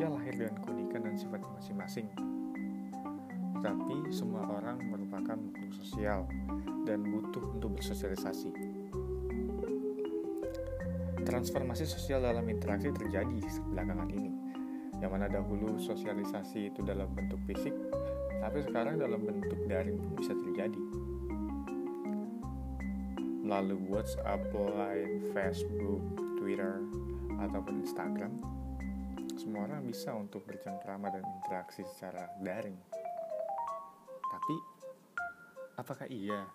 Manusia lahir dengan keunikan dan sifat masing-masing. Tetapi semua orang merupakan makhluk sosial dan butuh untuk bersosialisasi. Transformasi sosial dalam interaksi terjadi belakangan ini. Yang mana dahulu sosialisasi itu dalam bentuk fisik, tapi sekarang dalam bentuk daring pun bisa terjadi melalui WhatsApp, Line, Facebook, Twitter, ataupun Instagram semua orang bisa untuk bercengkrama dan interaksi secara daring. Tapi, apakah iya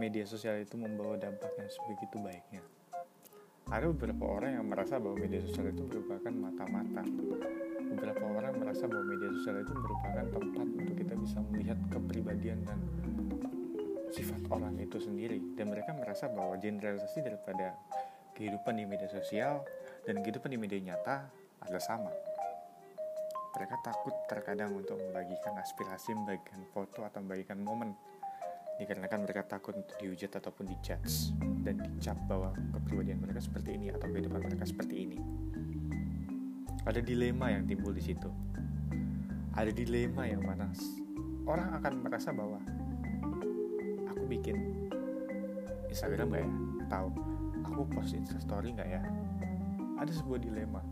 media sosial itu membawa dampak yang sebegitu baiknya? Ada beberapa orang yang merasa bahwa media sosial itu merupakan mata-mata. Beberapa orang merasa bahwa media sosial itu merupakan tempat untuk kita bisa melihat kepribadian dan sifat orang itu sendiri. Dan mereka merasa bahwa generalisasi daripada kehidupan di media sosial dan kehidupan di media nyata adalah sama. Mereka takut terkadang untuk membagikan aspirasi, membagikan foto, atau membagikan momen dikarenakan mereka takut untuk dihujat ataupun dijudge dan dicap bahwa kepribadian mereka seperti ini atau kehidupan mereka seperti ini. Ada dilema yang timbul di situ. Ada dilema yang mana orang akan merasa bahwa aku bikin Instagram gak ya? Atau aku post Instastory gak ya? Ada sebuah dilema.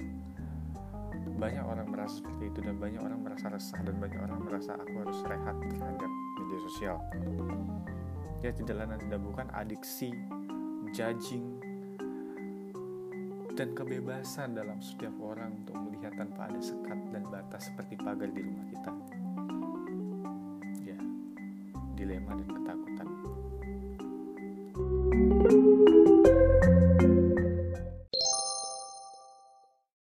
Banyak orang merasa seperti itu dan banyak orang merasa resah dan banyak orang merasa aku harus rehat terhadap media sosial. Ya tidak lain dan tidak bukan adiksi, judging, dan kebebasan dalam setiap orang untuk melihat tanpa ada sekat dan batas seperti pagar di rumah kita. Ya, dilema dan ketakutan.